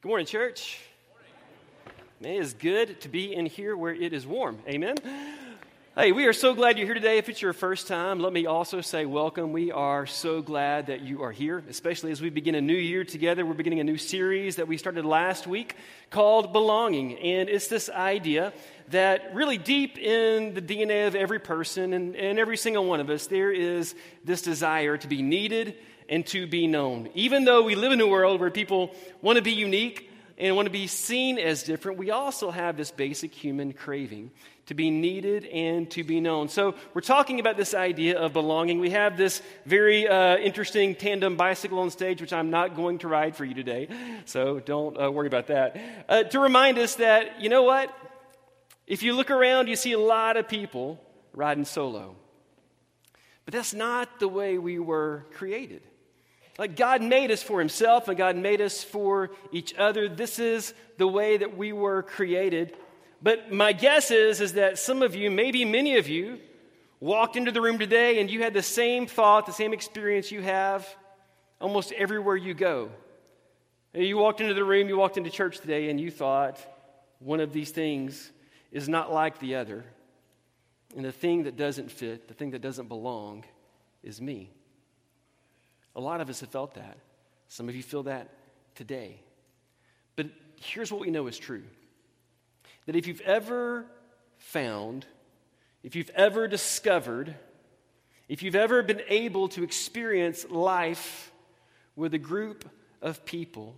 Good morning, church. Man, it is good to be in here where it is warm. Amen. Hey, we are so glad you're here today. If it's your first time, let me also say welcome. We are so glad that you are here, especially as we begin a new year together. We're beginning a new series that we started last week called Belonging. And it's this idea that really deep in the DNA of every person and, and every single one of us, there is this desire to be needed and to be known. Even though we live in a world where people want to be unique and want to be seen as different, we also have this basic human craving to be needed and to be known. So, we're talking about this idea of belonging. We have this very uh, interesting tandem bicycle on stage, which I'm not going to ride for you today. So, don't uh, worry about that. Uh, to remind us that, you know what? If you look around, you see a lot of people riding solo. But that's not the way we were created. Like God made us for Himself and God made us for each other. This is the way that we were created. But my guess is, is that some of you, maybe many of you, walked into the room today and you had the same thought, the same experience you have almost everywhere you go. You walked into the room, you walked into church today, and you thought one of these things is not like the other. And the thing that doesn't fit, the thing that doesn't belong, is me. A lot of us have felt that. Some of you feel that today. But here's what we know is true that if you've ever found, if you've ever discovered, if you've ever been able to experience life with a group of people,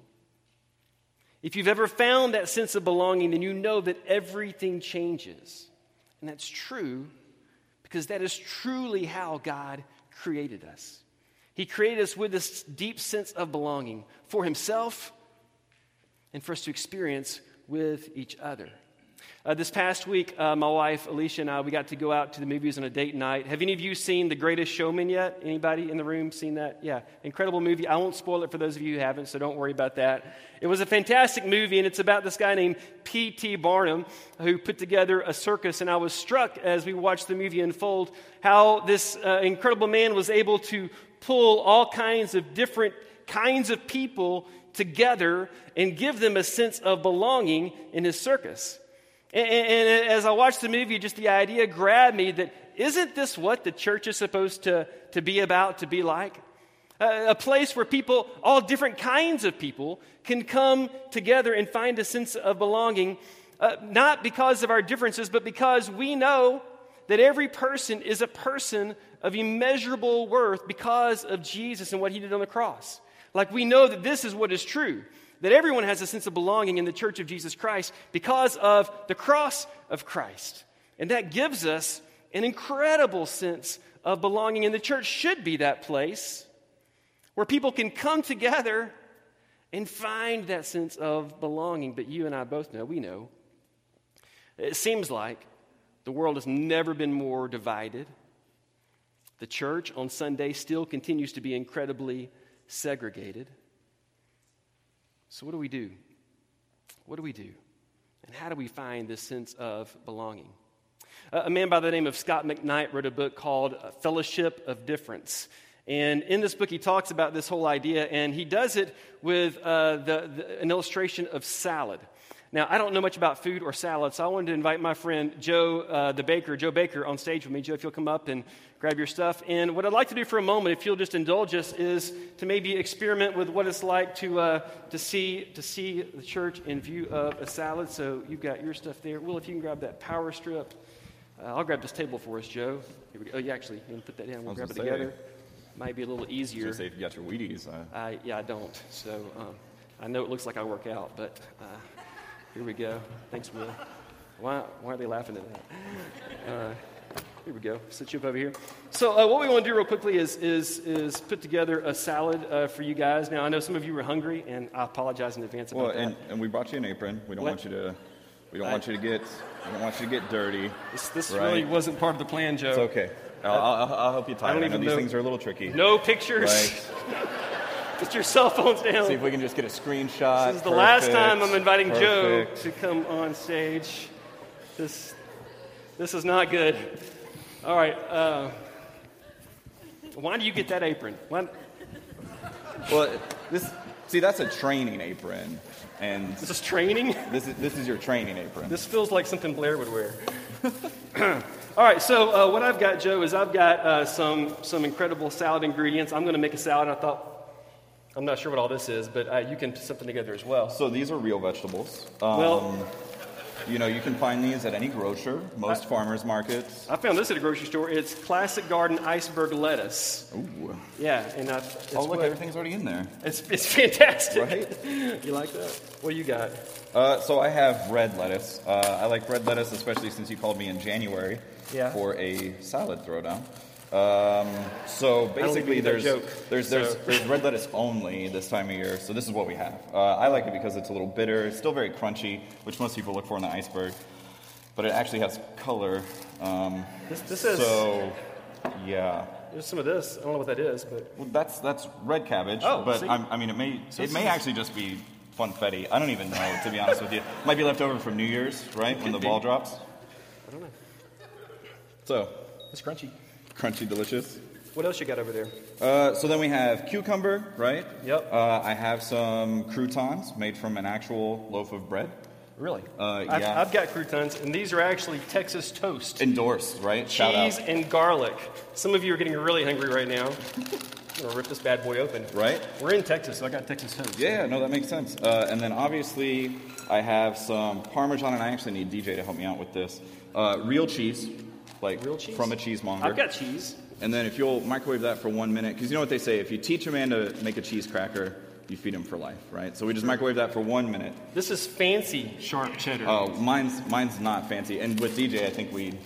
if you've ever found that sense of belonging, then you know that everything changes. And that's true because that is truly how God created us. He created us with this deep sense of belonging for Himself and for us to experience with each other. Uh, this past week, uh, my wife Alicia and I we got to go out to the movies on a date night. Have any of you seen The Greatest Showman yet? Anybody in the room seen that? Yeah, incredible movie. I won't spoil it for those of you who haven't, so don't worry about that. It was a fantastic movie, and it's about this guy named P.T. Barnum who put together a circus. And I was struck as we watched the movie unfold how this uh, incredible man was able to pull all kinds of different kinds of people together and give them a sense of belonging in his circus. And, and, as I watched the movie, just the idea grabbed me that isn't this what the church is supposed to, to be about, to be like? a place where people, all different kinds of people, can come together and find a sense of belonging, uh, not because of our differences, but because we know that every person is a person of immeasurable worth because of Jesus and what he did on the cross. Like we know that this is what is true that everyone has a sense of belonging in the church of Jesus Christ because of the cross of Christ. And that gives us an incredible sense of belonging. And the church should be that place where people can come together and find that sense of belonging. But you and I both know, we know, it seems like the world has never been more divided. The church on Sunday still continues to be incredibly segregated. So, what do we do? What do we do? And how do we find this sense of belonging? a man by the name of Scot McKnight wrote a book called Fellowship of Differents. And in this book, he talks about this whole idea, and he does it with uh, the, the, an illustration of salad. Now, I don't know much about food or salad, so I wanted to invite my friend Joe, uh, the baker, Joe Baker, on stage with me. Joe, if you'll come up and grab your stuff. And what I'd like to do for a moment, if you'll just indulge us, is to maybe experiment with what it's like to, uh, to, see, to see the church in view of a salad. So you've got your stuff there. Will, if you can grab that power strip. Uh, I'll grab this table for us, Joe. Here we go. Oh, you actually, you can put that down. We'll grab it say, together. Might be a little easier. I say if you got your Wheaties. Uh... yeah, I don't. So um, I know it looks like I work out, but uh, here we go. Thanks, Will. Why, why are they laughing at that? Uh, here we go. Sit you up over here. So, uh, what we want to do real quickly is, is, is put together a salad uh, for you guys. Now, I know some of you were hungry, and I apologize in advance about well, and, that. and we brought you an apron. We don't what? want you to. We don't I, want you to get. We don't want you to get dirty. This, this right? really wasn't part of the plan, Joe. It's okay. I'll, I'll, I'll help you tie I don't it. I know these know. things are a little tricky. No pictures. Right? Put your cell phones down. See if we can just get a screenshot. This is the Perfect. last time I'm inviting Perfect. Joe to come on stage. This, this is not good. All right. Uh, why do you get that apron? Why? Well, this See, that's a training apron, and This is training. this is this is your training apron. This feels like something Blair would wear. All right, so uh, what I've got, Joe, is I've got uh, some some incredible salad ingredients. I'm going to make a salad. I thought, I'm not sure what all this is, but uh, you can put something together as well. So these are real vegetables. Um, Well- you know, you can find these at any grocer, most farmers markets. I found this at a grocery store. It's Classic Garden iceberg lettuce. Ooh. Yeah, and I, it's, Oh, look, what- everything's already in there. it's, it's fantastic. Right? You like that? What do you got? Uh, so I have red lettuce. Uh, I like red lettuce, especially since you called me in January Yeah. for a salad throwdown. Um, so basically, there's, joke, there's there's so- there's red lettuce only this time of year. So this is what we have. Uh, I like it because it's a little bitter. It's still very crunchy, which most people look for in the iceberg, but it actually has color. Um, This, this is so yeah. there's some of this. I don't know what that is, but Well, that's that's red cabbage, Oh, but I mean, it may So it may is- actually just be funfetti. I don't even know, to be honest with you. Might be left over from New Year's, right, when the be. ball drops. I don't know. So It's crunchy. Crunchy, delicious. What else you got over there? Uh, so then we have cucumber, right? Yep. Uh, I have some croutons made from an actual loaf of bread. Really? Uh, I've, yeah. I've got croutons, and these are actually Texas toast. Endorsed, right? Shout out. cheese and garlic. Some of you are getting really hungry right now. I'm gonna rip this bad boy open. Right? We're in Texas, so I got Texas toast. Yeah, no, that makes sense. Uh, and then obviously, I have some Parmesan, and I actually need DJ to help me out with this. Uh, real cheese, like Real cheese? from a cheesemonger. I've got cheese. And then if you'll microwave that for one minute, because you know what they say, if you teach a man to make a cheese cracker, you feed him for life, right? So we just microwave that for one minute. This is fancy sharp cheddar. Oh, mine's mine's not fancy, and with DJ, I think we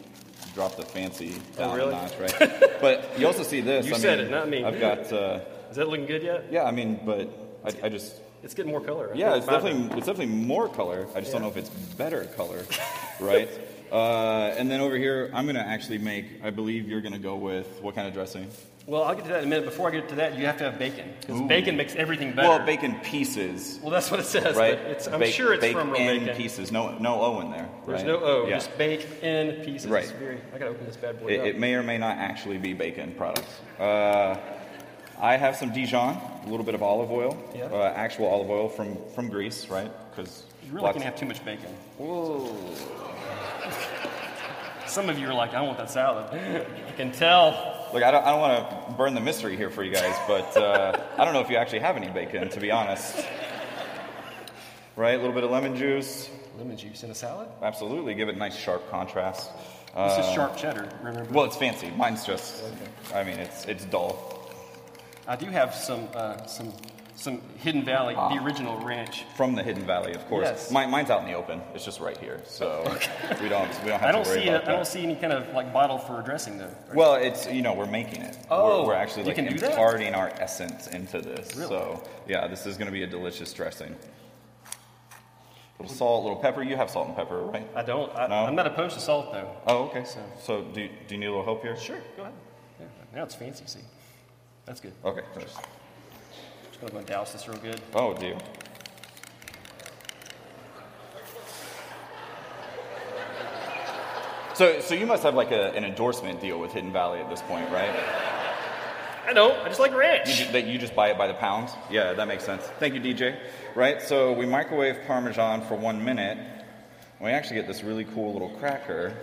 dropped the fancy down Oh, really? a notch, right? but you also see this. You I said mean, it, not me. I've got, uh, Is that looking good yet? yeah, I mean, but I, I just, It's getting more color. I yeah, it's about definitely it's definitely more color. I just don't know if it's better color, right? Uh, and then over here, I'm gonna actually make. I believe you're gonna go with what kind of dressing? Well, I'll get to that in a minute. Before I get to that, you have to have bacon because bacon makes everything better. Well, bacon pieces. Well, that's what it says. right? But it's, I'm Bake- sure it's from real bacon. pieces. No, no O in there. There's right? no O. Yeah. Just bake in pieces. Right. Very, I gotta open this bad boy It, up. it may or may not actually be bacon products. Uh, I have some Dijon, a little bit of olive oil, Yeah. uh, actual olive oil from, from Greece, right? Because You really can have too much bacon. Whoa. Some of you are like, I don't want that salad. I can tell. Look, I don't, I don't want to burn the mystery here for you guys, but uh, I don't know if you actually have any bacon, to be honest. Right? A little bit of lemon juice. Lemon juice in a salad? Absolutely. Give it a nice sharp contrast. This is sharp cheddar, remember? Well, it's fancy. Mine's just, I mean, it's, it's dull. I do have some uh, some some Hidden Valley, the ah. original ranch. From the Hidden Valley, of course. Yes. Mine, mine's out in the open. It's just right here, so we don't we don't have I don't to worry see about a, that. I don't see any kind of like bottle for dressing though. Well, it's you know we're making it. Oh, we're, we're actually like can do that? imparting our essence into this. Really? So yeah, this is going to be a delicious dressing. A little salt, a little pepper. You have salt and pepper, right? I don't. I, No? I'm not opposed to salt though. Oh, okay. So- So do you, do you need a little help here? Sure, go ahead. Yeah, now it's fancy. See, that's good. Okay. Just- Just gonna go and douse this real good. Oh, dear. So, so you must have like a, an endorsement deal with Hidden Valley at this point, right? I don't. I just like You, ranch. ju- that you just buy it by the pound? Yeah, that makes sense. Thank you, DJ. Right, so we microwave Parmesan for one minute. And we actually get this really cool little cracker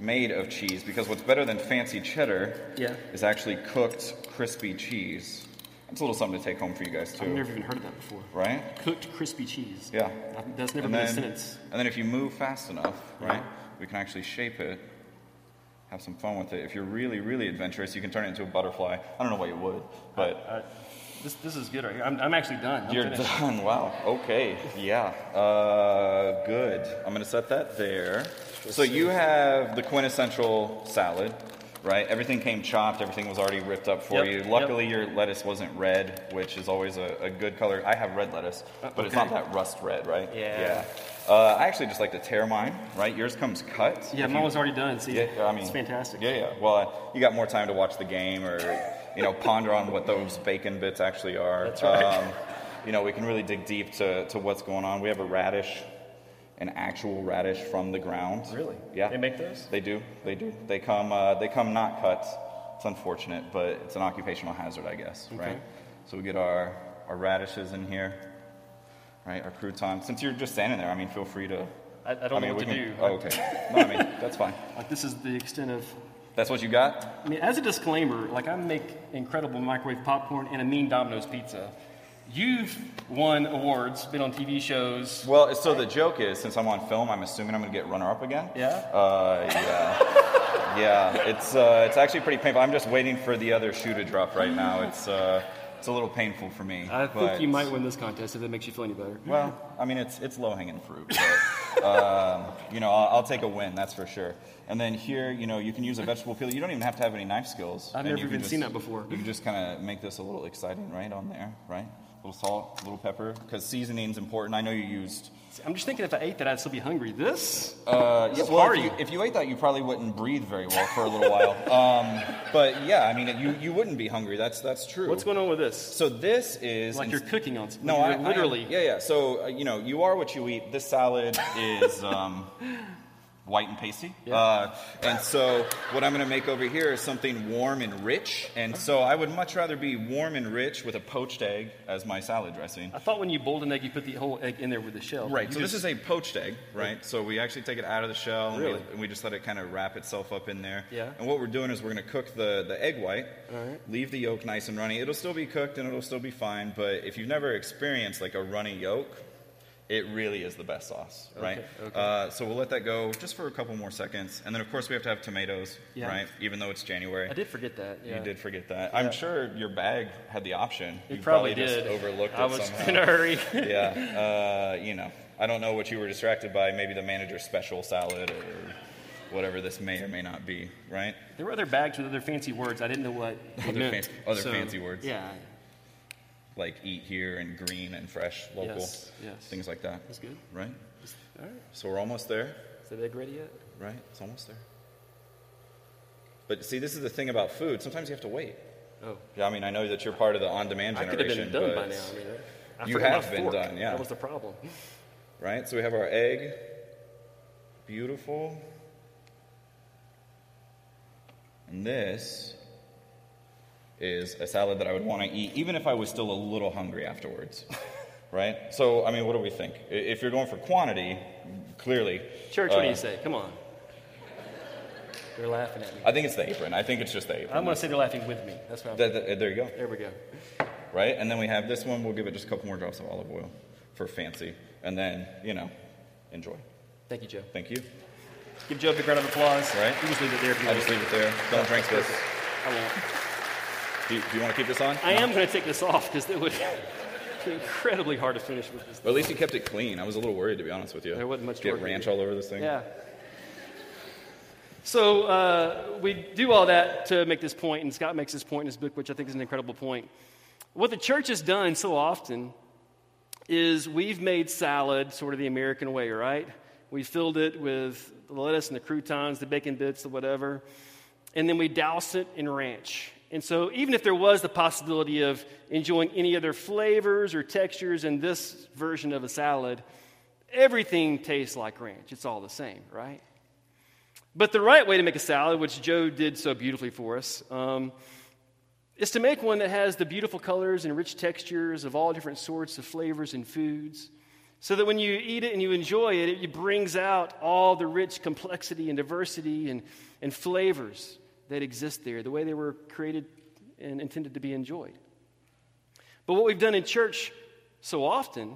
made of cheese because what's better than fancy cheddar Yeah. is actually cooked, crispy cheese. That's a little something to take home for you guys, too. I've never even heard of that before. Right? Cooked crispy cheese. Yeah. That's never And been a then, sentence. and then if you move fast enough, right, we can actually shape it, have some fun with it. If you're really, really adventurous, you can turn it into a butterfly. I don't know why you would, but Uh, this, this is good right here. I'm, I'm actually done. I'm You're finished. done. Wow. Okay. Yeah. Uh, good. I'm going to set that there. So you have the quintessential salad, right? Everything came chopped. Everything was already ripped up for Yep, you. yep. Luckily, your lettuce wasn't red, which is always a, a good color. I have red lettuce, but it's not that rust red, right? Yeah. Yeah. Uh, I actually just like to tear mine, right? Yours comes cut. Yeah, mine you- was already done. See, yeah, I mean, it's fantastic. Yeah, yeah. Well, uh, you got more time to watch the game, or you know, ponder on what those bacon bits actually are. That's right. Um, you know, we can really dig deep to, to what's going on. We have a radish, an actual radish from the ground. Really? Yeah. They make those? They do. They do. They come. Uh, they come not cut. It's unfortunate, but it's an occupational hazard, I guess. Right. So we get our our radishes in here, right? Our croutons. Since you're just standing there, I mean, feel free to. I, I don't know mean, what to can- do. Oh, okay. No, I mean, that's fine. Like, this is the extent of. That's what you got? I mean, as a disclaimer, like I make incredible microwave popcorn and a mean Domino's pizza. You've won awards, been on TV shows. Well, so the joke is, since I'm on film, I'm assuming I'm going to get runner-up again. Yeah. Uh, yeah. yeah. It's uh, it's actually pretty painful. I'm just waiting for the other shoe to drop right now. It's uh, it's a little painful for me. I think you might win this contest if it makes you feel any better. Well, I mean, it's it's low-hanging fruit. But, um, you know, I'll, I'll take a win. That's for sure. And then here, you know, you can use a vegetable peeler. You don't even have to have any knife skills. I've never even just- seen that before. You can just kind of make this a little exciting, right, on there, right? A little salt, a little pepper, because seasoning's important. I know you used I'm just thinking if I ate that, I'd still be hungry. This? Uh, yeah, well, if you, if you ate that, you probably wouldn't breathe very well for a little while. Um, but yeah, I mean, you, you wouldn't be hungry. That's that's true. What's going on with this? So this is Like you're cooking on something. No, I, I literally. yeah, yeah. So uh, you know, you are what you eat. This salad is um, white and pasty. Yeah. Uh, and so what I'm going to make over here is something warm and rich. And so I would much rather be warm and rich with a poached egg as my salad dressing. I thought when you boiled an egg, you put the whole egg in there with the shell. Right. You So this is a poached egg, right? So we actually take it out of the shell and, we, and we just let it kind of wrap itself up in there. Yeah. And what we're doing is we're going to cook the, the egg white, All right. leave the yolk nice and runny. It'll still be cooked and it'll still be fine, but if you've never experienced like a runny yolk, it really is the best sauce, right? Okay, okay. Uh, so we'll let that go just for a couple more seconds, and then of course we have to have tomatoes, Yeah. right? Even though it's January. I did forget that. Yeah. You did forget that. Yeah. I'm sure your bag had the option. It you probably, just did. overlooked it I was somehow in a hurry. yeah, uh, you know, I don't know what you were distracted by. Maybe the manager's special salad or whatever this may or may not be, right? there were other bags with other fancy words. I didn't know what they Other meant. fan- other fancy words. Yeah. Like eat here and green and fresh, local, Yes, yes. things like that. That's good. Right? All right. So we're almost there, Is that egg ready yet? right? It's almost there. But see, this is the thing about food. Sometimes you have to wait. Oh. Yeah, I mean, I know that you're part of the on-demand I could have generation. been done by now. I mean, I You have been fork. done, yeah. That was the problem. Right? So we have our egg. Beautiful. And this is a salad that I would want to eat even if I was still a little hungry afterwards. right? So, I mean, what do we think? If you're going for quantity, clearly. Church, what do uh, you say? Come on. They're laughing at me. I think it's the apron. I think it's just the apron. I'm going to say they're laughing with me. That's what I'm Th- th- there you go. There we go. Right? And then we have this one. We'll give it just a couple more drops of olive oil for fancy. And then, you know, enjoy. Thank you, Joe. Thank you. Give Joe a big round of applause. Right. You just leave it there if you I just leave it there. Don't drink this. I won't. Do you, do you want to keep this on? I am going to take this off because it would be incredibly hard to finish with this. Or at least you kept it clean. I was a little worried, to be honest with you. There wasn't much Get ranch all over this thing. Yeah. So uh, we do all that to make this point, and Scot makes this point in his book, which I think is an incredible point. What the church has done so often is we've made salad sort of the American way, right? We filled it with the lettuce and the croutons, the bacon bits, the whatever, and then we douse it in ranch. And so, even if there was the possibility of enjoying any other flavors or textures in this version of a salad, everything tastes like ranch. It's all the same, right? But the right way to make a salad, which Joe did so beautifully for us, um, is to make one that has the beautiful colors and rich textures of all different sorts of flavors and foods, so that when you eat it and you enjoy it, it brings out all the rich complexity and diversity and, and flavors that exist there, the way they were created and intended to be enjoyed. But what we've done in church so often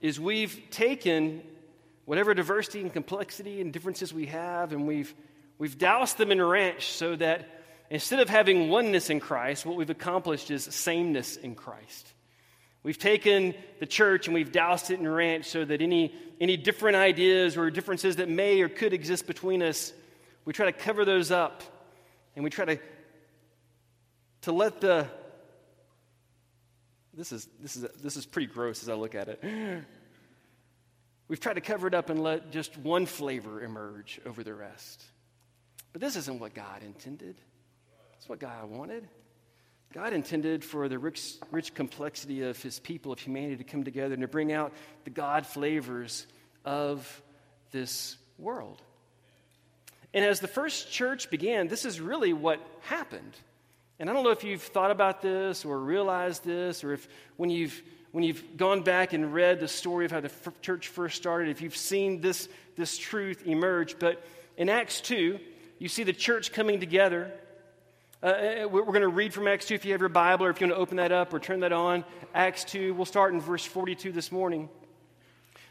is we've taken whatever diversity and complexity and differences we have, and we've, we've doused them in ranch so that instead of having oneness in Christ, what we've accomplished is sameness in Christ. We've taken the church and we've doused it in ranch so that any, any different ideas or differences that may or could exist between us, we try to cover those up and we try to, to let the. This is, this, is, this is pretty gross as I look at it. We've tried to cover it up and let just one flavor emerge over the rest. But this isn't what God intended. It's what God wanted. God intended for the rich, rich complexity of his people, of humanity, to come together and to bring out the God flavors of this world. And as the first church began, this is really what happened. And I don't know if you've thought about this or realized this, or if when you've when you've gone back and read the story of how the f- church first started, if you've seen this, this truth emerge, but in Acts 2, you see the church coming together. Uh, uh we're going to read from Acts 2 if you have your Bible or if you want to open that up or turn that on. Acts 2, we'll start in verse 42 this morning.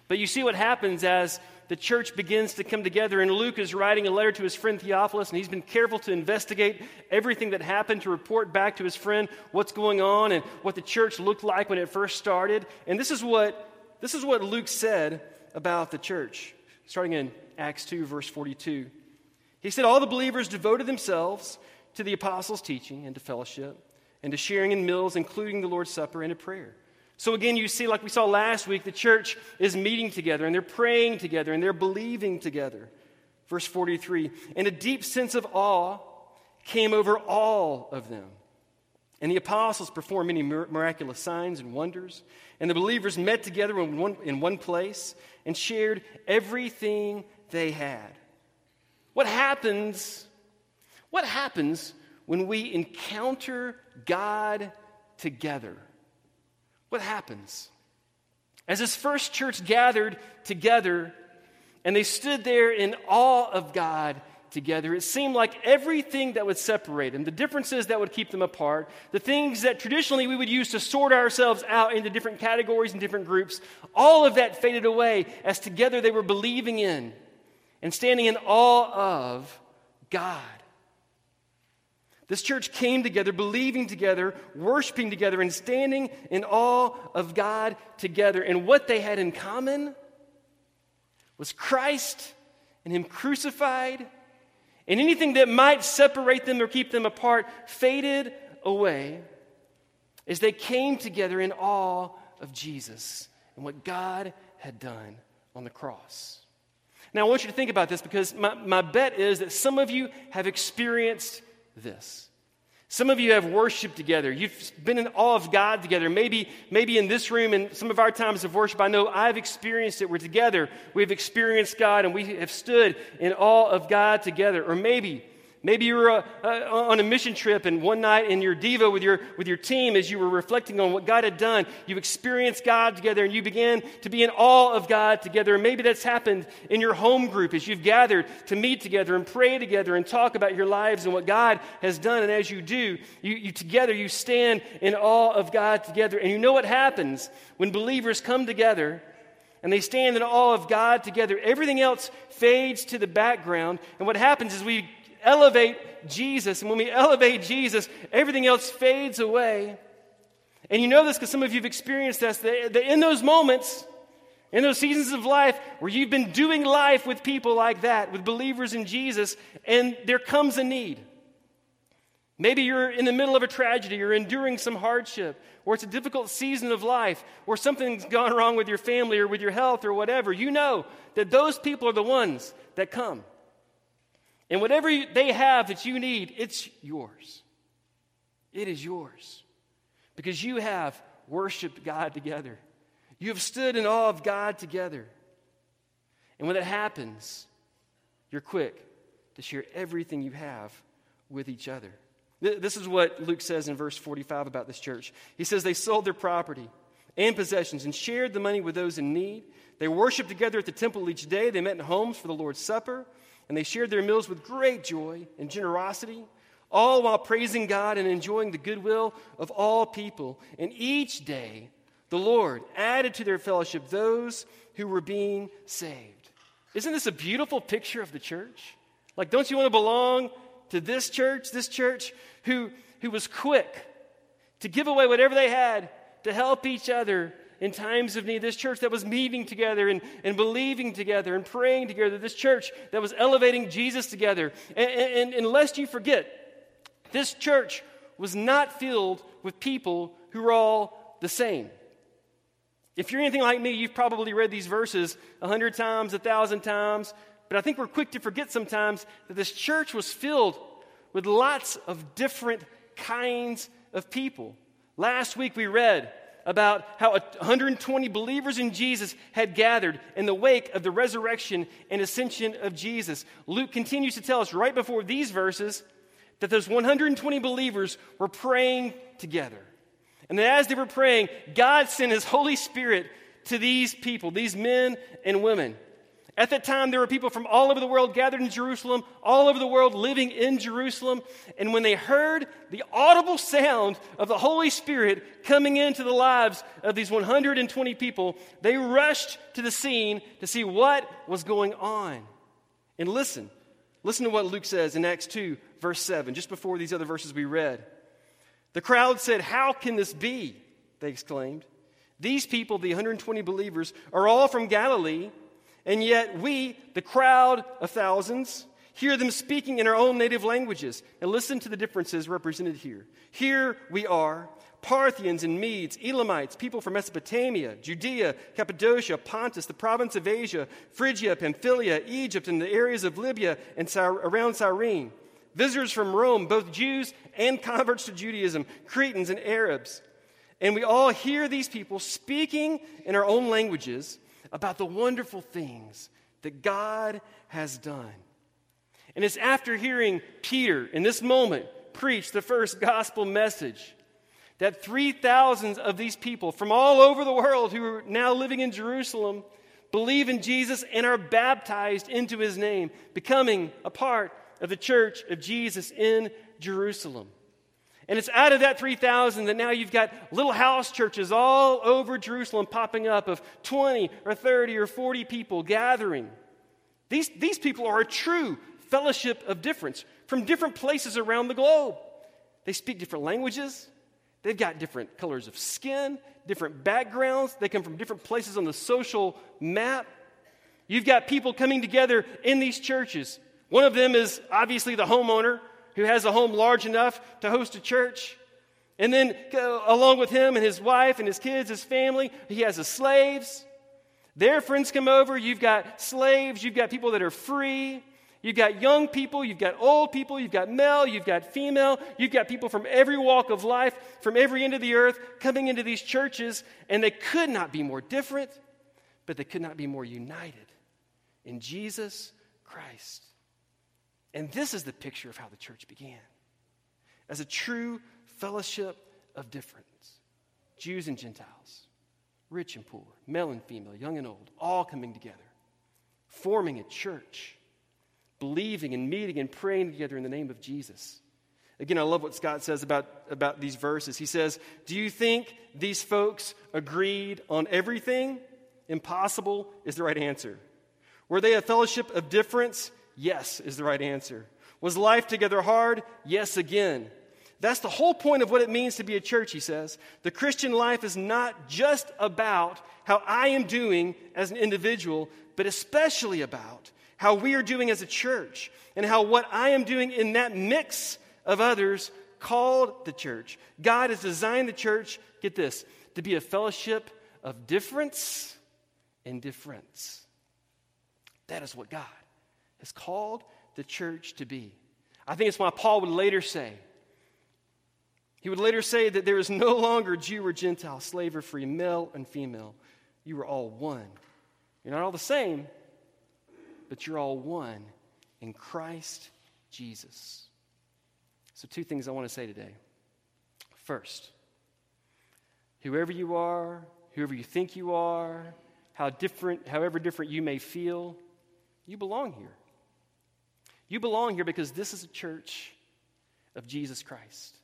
But you see what happens as the church begins to come together, and Luke is writing a letter to his friend Theophilus, and he's been careful to investigate everything that happened to report back to his friend what's going on and what the church looked like when it first started. And this is what, this is what Luke said about the church, starting in Acts 2, verse 42. He said, All the believers devoted themselves to the apostles' teaching and to fellowship and to sharing in meals, including the Lord's Supper and to prayer. So, again, you see, like we saw last week, the church is meeting together and they're praying together and they're believing together. Verse 43 And a deep sense of awe came over all of them. And the apostles performed many miraculous signs and wonders. And the believers met together in one, in one place and shared everything they had. What happens? What happens when we encounter God together? What happens? As this first church gathered together and they stood there in awe of God together, it seemed like everything that would separate them, the differences that would keep them apart, the things that traditionally we would use to sort ourselves out into different categories and different groups, all of that faded away as together they were believing in and standing in awe of God. This church came together, believing together, worshiping together, and standing in awe of God together. And what they had in common was Christ and Him crucified, and anything that might separate them or keep them apart faded away as they came together in awe of Jesus and what God had done on the cross. Now, I want you to think about this because my, my bet is that some of you have experienced this. Some of you have worshiped together. You've been in awe of God together. Maybe, maybe in this room, in some of our times of worship, I know I've experienced it. We're together. We've experienced God and we have stood in awe of God together. Or maybe Maybe you were uh, uh, on a mission trip, and one night in your Devo with your, with your team, as you were reflecting on what God had done, you experienced God together and you began to be in awe of God together. And maybe that's happened in your home group as you've gathered to meet together and pray together and talk about your lives and what God has done. And as you do, you, you together, you stand in awe of God together. And you know what happens when believers come together and they stand in awe of God together. Everything else fades to the background. And what happens is we elevate Jesus. And when we elevate Jesus, everything else fades away. And you know this because some of you have experienced this, that in those moments, in those seasons of life where you've been doing life with people like that, with believers in Jesus, and there comes a need. Maybe you're in the middle of a tragedy, you're enduring some hardship, or it's a difficult season of life, or something's gone wrong with your family or with your health or whatever. You know that those people are the ones that come. And whatever they have that you need, it's yours. It is yours. Because you have worshiped God together. You have stood in awe of God together. And when that happens, you're quick to share everything you have with each other. This is what Luke says in verse 45 about this church. He says, They sold their property and possessions and shared the money with those in need. They worshiped together at the temple each day. They met in homes for the Lord's Supper and they shared their meals with great joy and generosity, all while praising God and enjoying the goodwill of all people. And each day, the Lord added to their fellowship those who were being saved. Isn't this a beautiful picture of the church? Like, don't you want to belong to this church, this church who, who was quick to give away whatever they had to help each other in times of need. This church that was meeting together and, and believing together and praying together. This church that was elevating Jesus together. And, and, and lest you forget, this church was not filled with people who were all the same. If you're anything like me, you've probably read these verses a hundred times, a thousand times, but I think we're quick to forget sometimes that this church was filled with lots of different kinds of people. Last week we read about how 120 believers in Jesus had gathered in the wake of the resurrection and ascension of Jesus. Luke continues to tell us right before these verses that those 120 believers were praying together. And that as they were praying, God sent His Holy Spirit to these people, these men and women. At that time, there were people from all over the world gathered in Jerusalem, all over the world living in Jerusalem. And when they heard the audible sound of the Holy Spirit coming into the lives of these 120 people, they rushed to the scene to see what was going on. And listen, listen to what Luke says in Acts 2, verse 7, just before these other verses we read. The crowd said, How can this be? They exclaimed. These people, the 120 believers, are all from Galilee, and yet we, the crowd of thousands, hear them speaking in our own native languages. And listen to the differences represented here. Here we are Parthians and Medes, Elamites, people from Mesopotamia, Judea, Cappadocia, Pontus, the province of Asia, Phrygia, Pamphylia, Egypt, and the areas of Libya and around Cyrene. Visitors from Rome, both Jews and converts to Judaism, Cretans and Arabs. And we all hear these people speaking in our own languages about the wonderful things that God has done. And it's after hearing Peter in this moment preach the first gospel message that 3,000 of these people from all over the world who are now living in Jerusalem believe in Jesus and are baptized into his name, becoming a part of the church of Jesus in Jerusalem. And it's out of that 3,000 that now you've got little house churches all over Jerusalem popping up of 20 or 30 or 40 people gathering. These, these people are a true fellowship of difference from different places around the globe. They speak different languages, they've got different colors of skin, different backgrounds, they come from different places on the social map. You've got people coming together in these churches. One of them is obviously the homeowner who has a home large enough to host a church. And then, along with him and his wife and his kids, his family, he has his slaves. Their friends come over. You've got slaves. You've got people that are free. You've got young people. You've got old people. You've got male. You've got female. You've got people from every walk of life, from every end of the earth, coming into these churches. And they could not be more different, but they could not be more united in Jesus Christ. And this is the picture of how the church began as a true fellowship of difference Jews and Gentiles, rich and poor, male and female, young and old, all coming together, forming a church, believing and meeting and praying together in the name of Jesus. Again, I love what Scot says about, about these verses. He says, Do you think these folks agreed on everything? Impossible is the right answer. Were they a fellowship of difference? Yes, is the right answer. Was life together hard? Yes, again. That's the whole point of what it means to be a church, he says. The Christian life is not just about how I am doing as an individual, but especially about how we are doing as a church and how what I am doing in that mix of others called the church. God has designed the church, get this, to be a fellowship of difference and difference. That is what God has called the church to be. I think it's why Paul would later say, he would later say that there is no longer Jew or Gentile, slave or free, male and female. You are all one. You're not all the same, but you're all one in Christ Jesus. So, two things I want to say today. First, whoever you are, whoever you think you are, how different, however different you may feel, you belong here. You belong here because this is a church of Jesus Christ.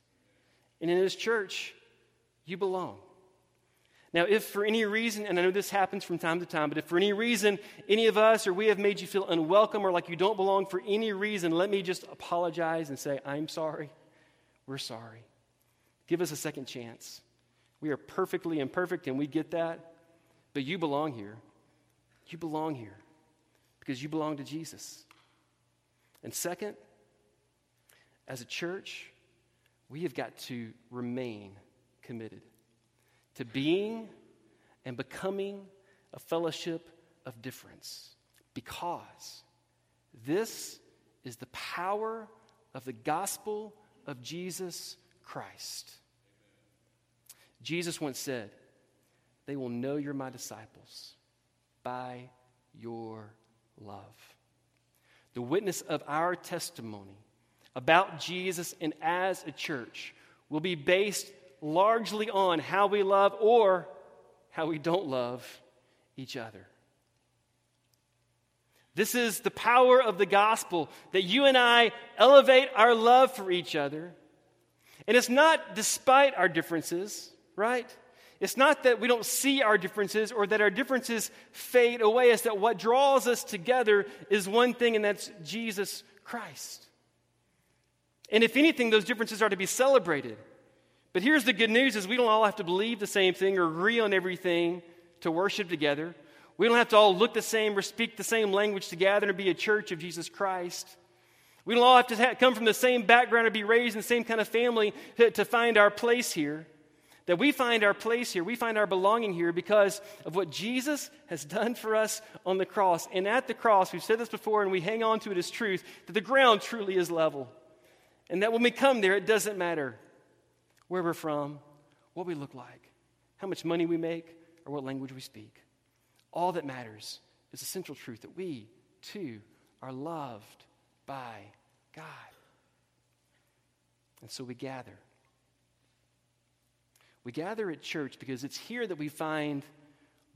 And in this church, you belong. Now, if for any reason, and I know this happens from time to time, but if for any reason any of us or we have made you feel unwelcome or like you don't belong for any reason, let me just apologize and say, I'm sorry. We're sorry. Give us a second chance. We are perfectly imperfect and we get that, but you belong here. You belong here because you belong to Jesus. And second, as a church, we have got to remain committed to being and becoming a fellowship of difference because this is the power of the gospel of Jesus Christ. Jesus once said, They will know you're my disciples by your love. The witness of our testimony, about Jesus and as a church will be based largely on how we love or how we don't love each other. This is the power of the gospel that you and I elevate our love for each other. And it's not despite our differences, right? It's not that we don't see our differences or that our differences fade away. It's that what draws us together is one thing, and that's Jesus Christ. And if anything, those differences are to be celebrated. But here's the good news is we don't all have to believe the same thing or agree on everything to worship together. We don't have to all look the same or speak the same language together and be a church of Jesus Christ. We don't all have to come from the same background or be raised in the same kind of family to, to find our place here. That we find our place here, we find our belonging here because of what Jesus has done for us on the cross. And at the cross, we've said this before and we hang on to it as truth, that the ground truly is level. And that when we come there, it doesn't matter where we're from, what we look like, how much money we make, or what language we speak. All that matters is the central truth that we, too, are loved by God. And so we gather. We gather at church because it's here that we find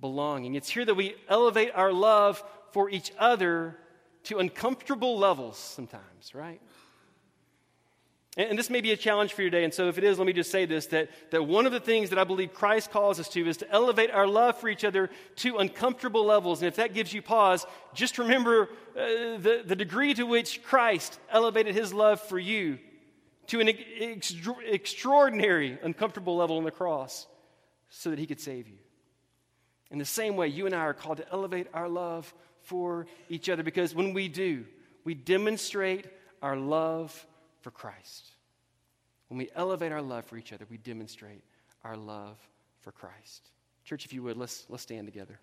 belonging. It's here that we elevate our love for each other to uncomfortable levels sometimes, right? And, this may be a challenge for you today. And so, if it is, let me just say this that, that one of the things that I believe Christ calls us to is to elevate our love for each other to uncomfortable levels. And if that gives you pause, just remember uh, the, the degree to which Christ elevated his love for you to an extra- extraordinary, uncomfortable level on the cross so that he could save you. In the same way, you and I are called to elevate our love for each other because when we do, we demonstrate our love for Christ. When we elevate our love for each other, we demonstrate our love for Christ. Church, if you would, let's, let's stand together.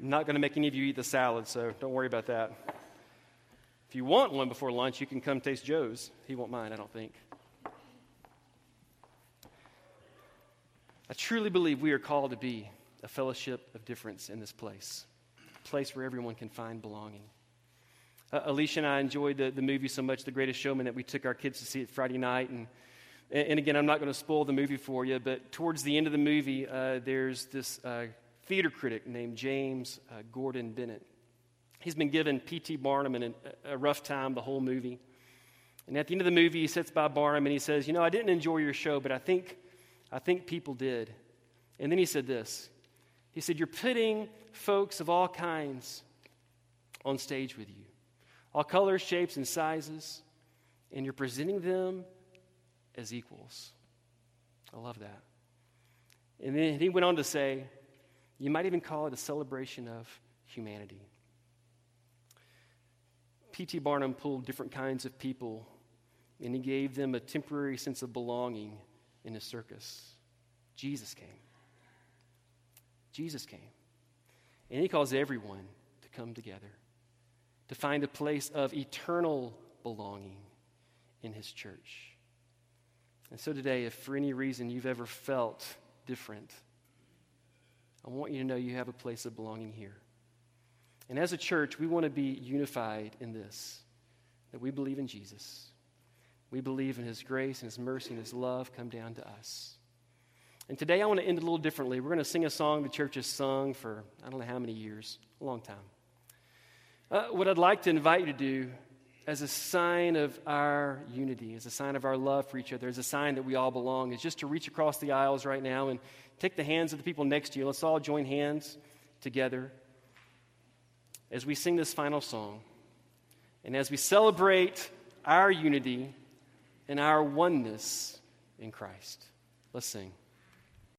I'm not going to make any of you eat the salad, so don't worry about that. If you want one before lunch, you can come taste Joe's. He won't mind, I don't think. I truly believe we are called to be a fellowship of difference in this place a place where everyone can find belonging. Uh, Alicia and I enjoyed the, the movie so much, The Greatest Showman, that we took our kids to see it Friday night. And, and again, I'm not going to spoil the movie for you, but towards the end of the movie, uh, there's this uh, theater critic named James uh, Gordon Bennett. He's been given P.T. Barnum in a, a rough time the whole movie. And at the end of the movie, he sits by Barnum and he says, You know, I didn't enjoy your show, but I think, I think people did. And then he said this He said, You're putting folks of all kinds on stage with you, all colors, shapes, and sizes, and you're presenting them as equals. I love that. And then he went on to say, you might even call it a celebration of humanity. P.T. Barnum pulled different kinds of people and he gave them a temporary sense of belonging in his circus. Jesus came. Jesus came. And he calls everyone to come together, to find a place of eternal belonging in his church. And so today, if for any reason you've ever felt different, I want you to know you have a place of belonging here. And as a church, we want to be unified in this that we believe in Jesus. We believe in his grace and his mercy and his love come down to us. And today I want to end a little differently. We're going to sing a song the church has sung for I don't know how many years, a long time. Uh, what I'd like to invite you to do as a sign of our unity, as a sign of our love for each other, as a sign that we all belong, is just to reach across the aisles right now and take the hands of the people next to you. Let's all join hands together as we sing this final song. And as we celebrate our unity and our oneness in Christ. Let's sing.